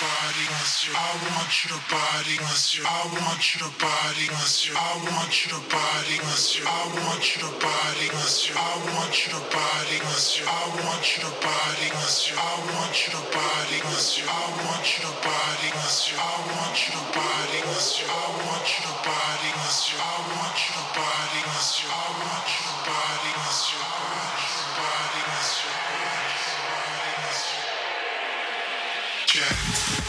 body, once you. I want your body, once you. I want your body, once you. I want your body, once you. I want your body, once you. I want your body, once you. I want your body, once you. I want your body, once you. I want your body, once you. I want your body, once you. I want your body, once you. I want your body, once you. I want your body, once you. I want your body, once you. Show.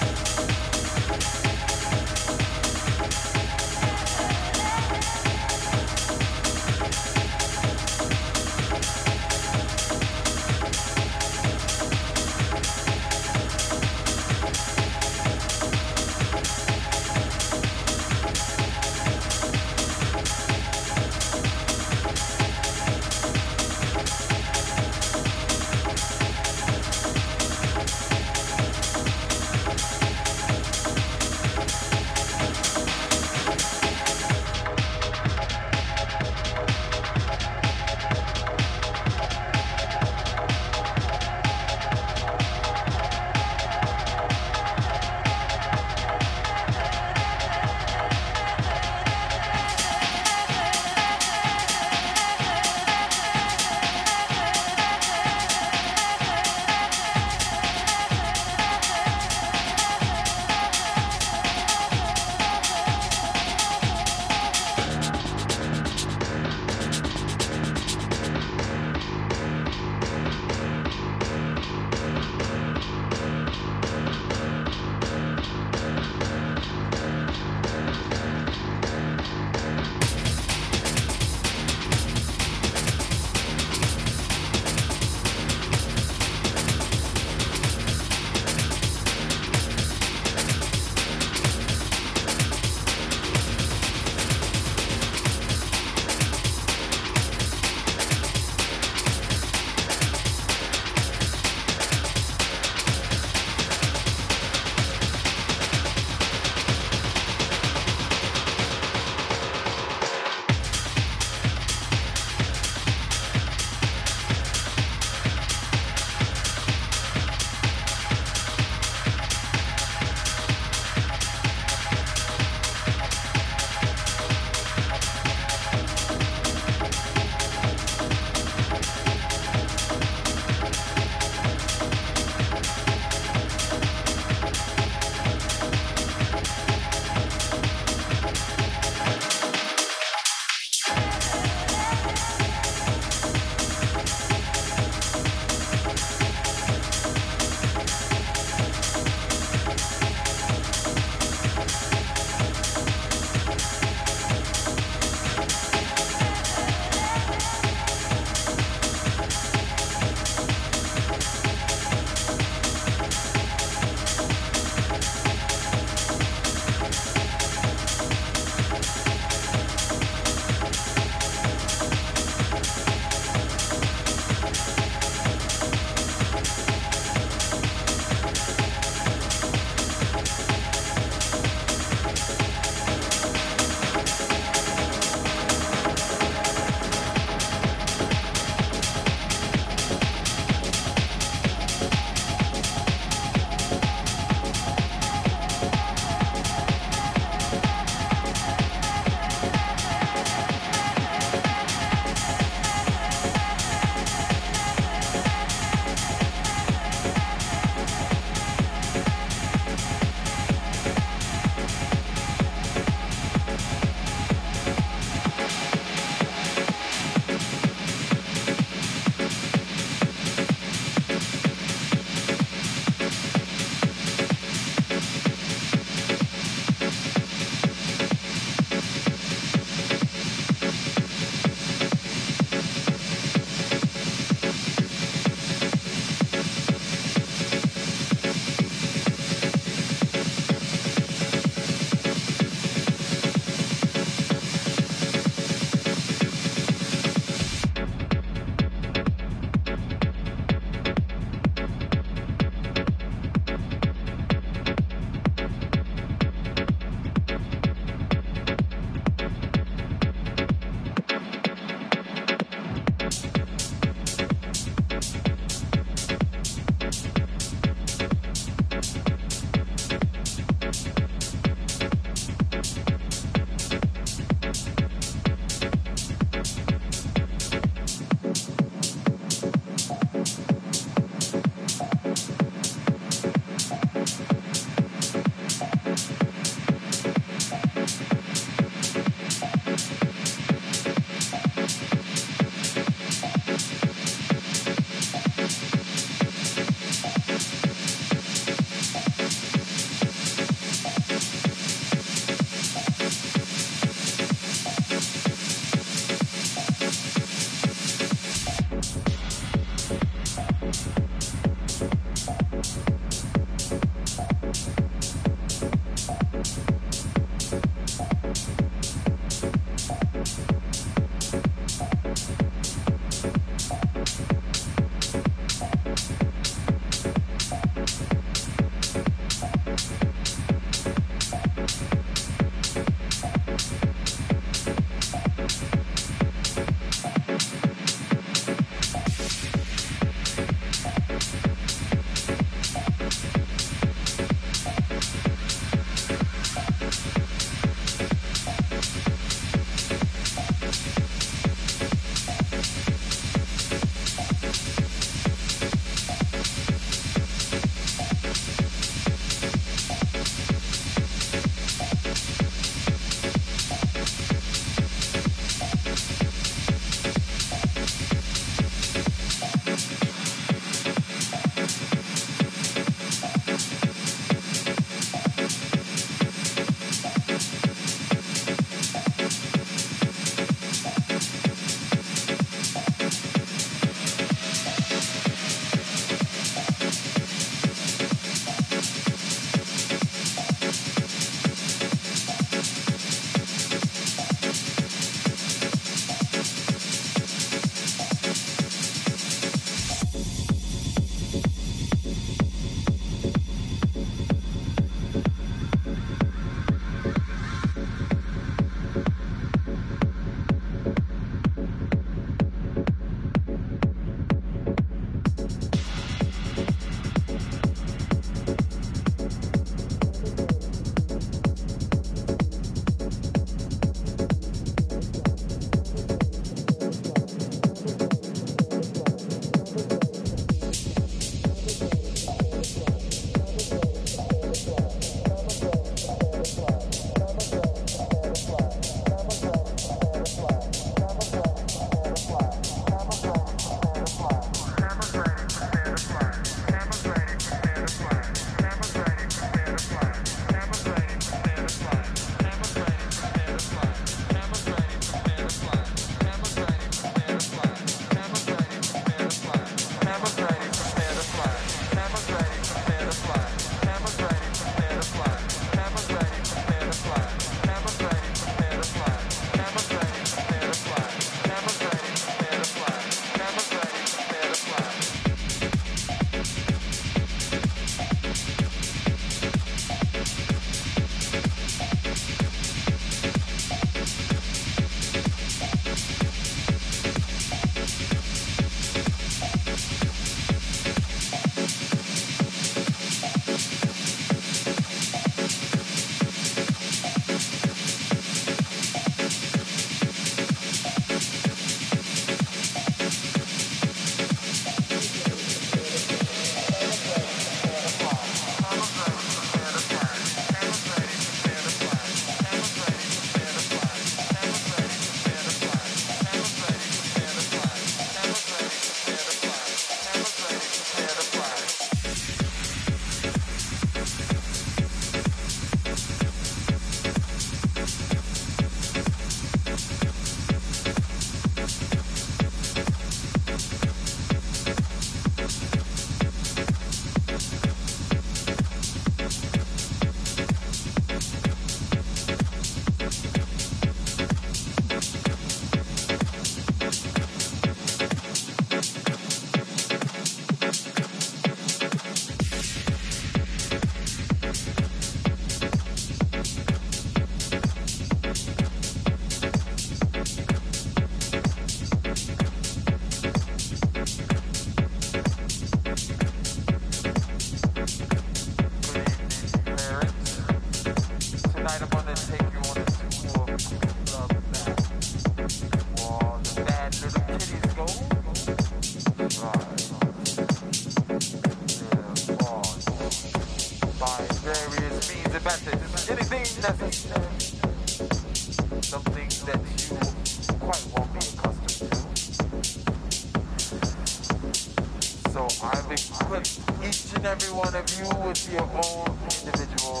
with your own individual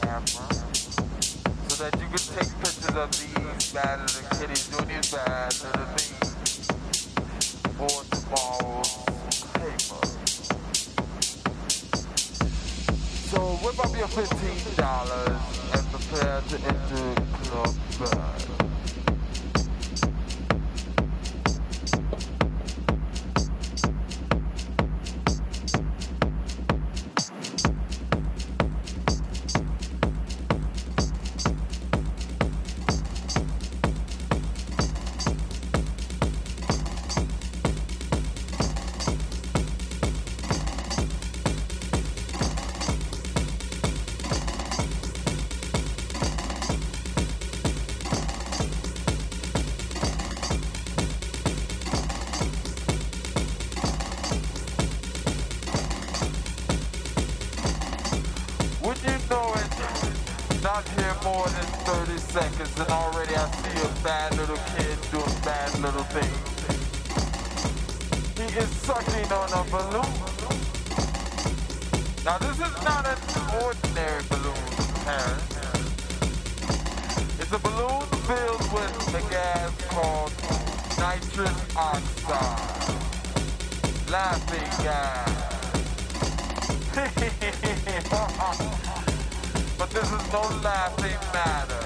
camera so that you can take pictures of these bad little kitties doing these bad little things for tomorrow's paper. So whip up your $15 and prepare to enter Club Bird. seconds and already I see a bad little kid doing bad little things. He is sucking on a balloon. Now this is not an ordinary balloon, Harris. It's a balloon filled with the gas called nitrous oxide. Laughing gas. but this is no laughing matter.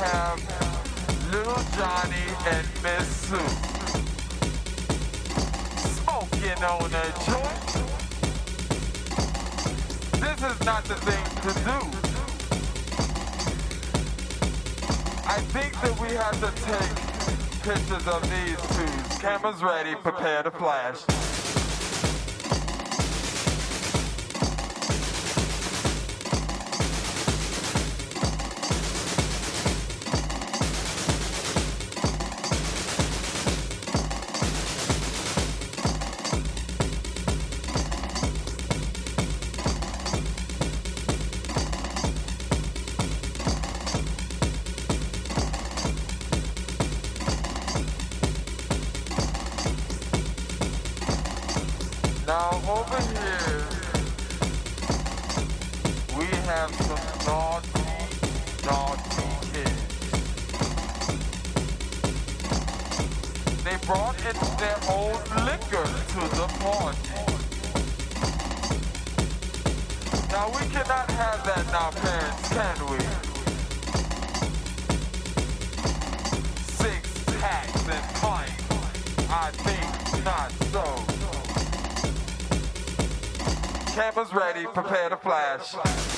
have Little Johnny and Miss Sue smoking on a joint. This is not the thing to do. I think that we have to take pictures of these two. Cameras ready, prepare to flash. Prepare to flash.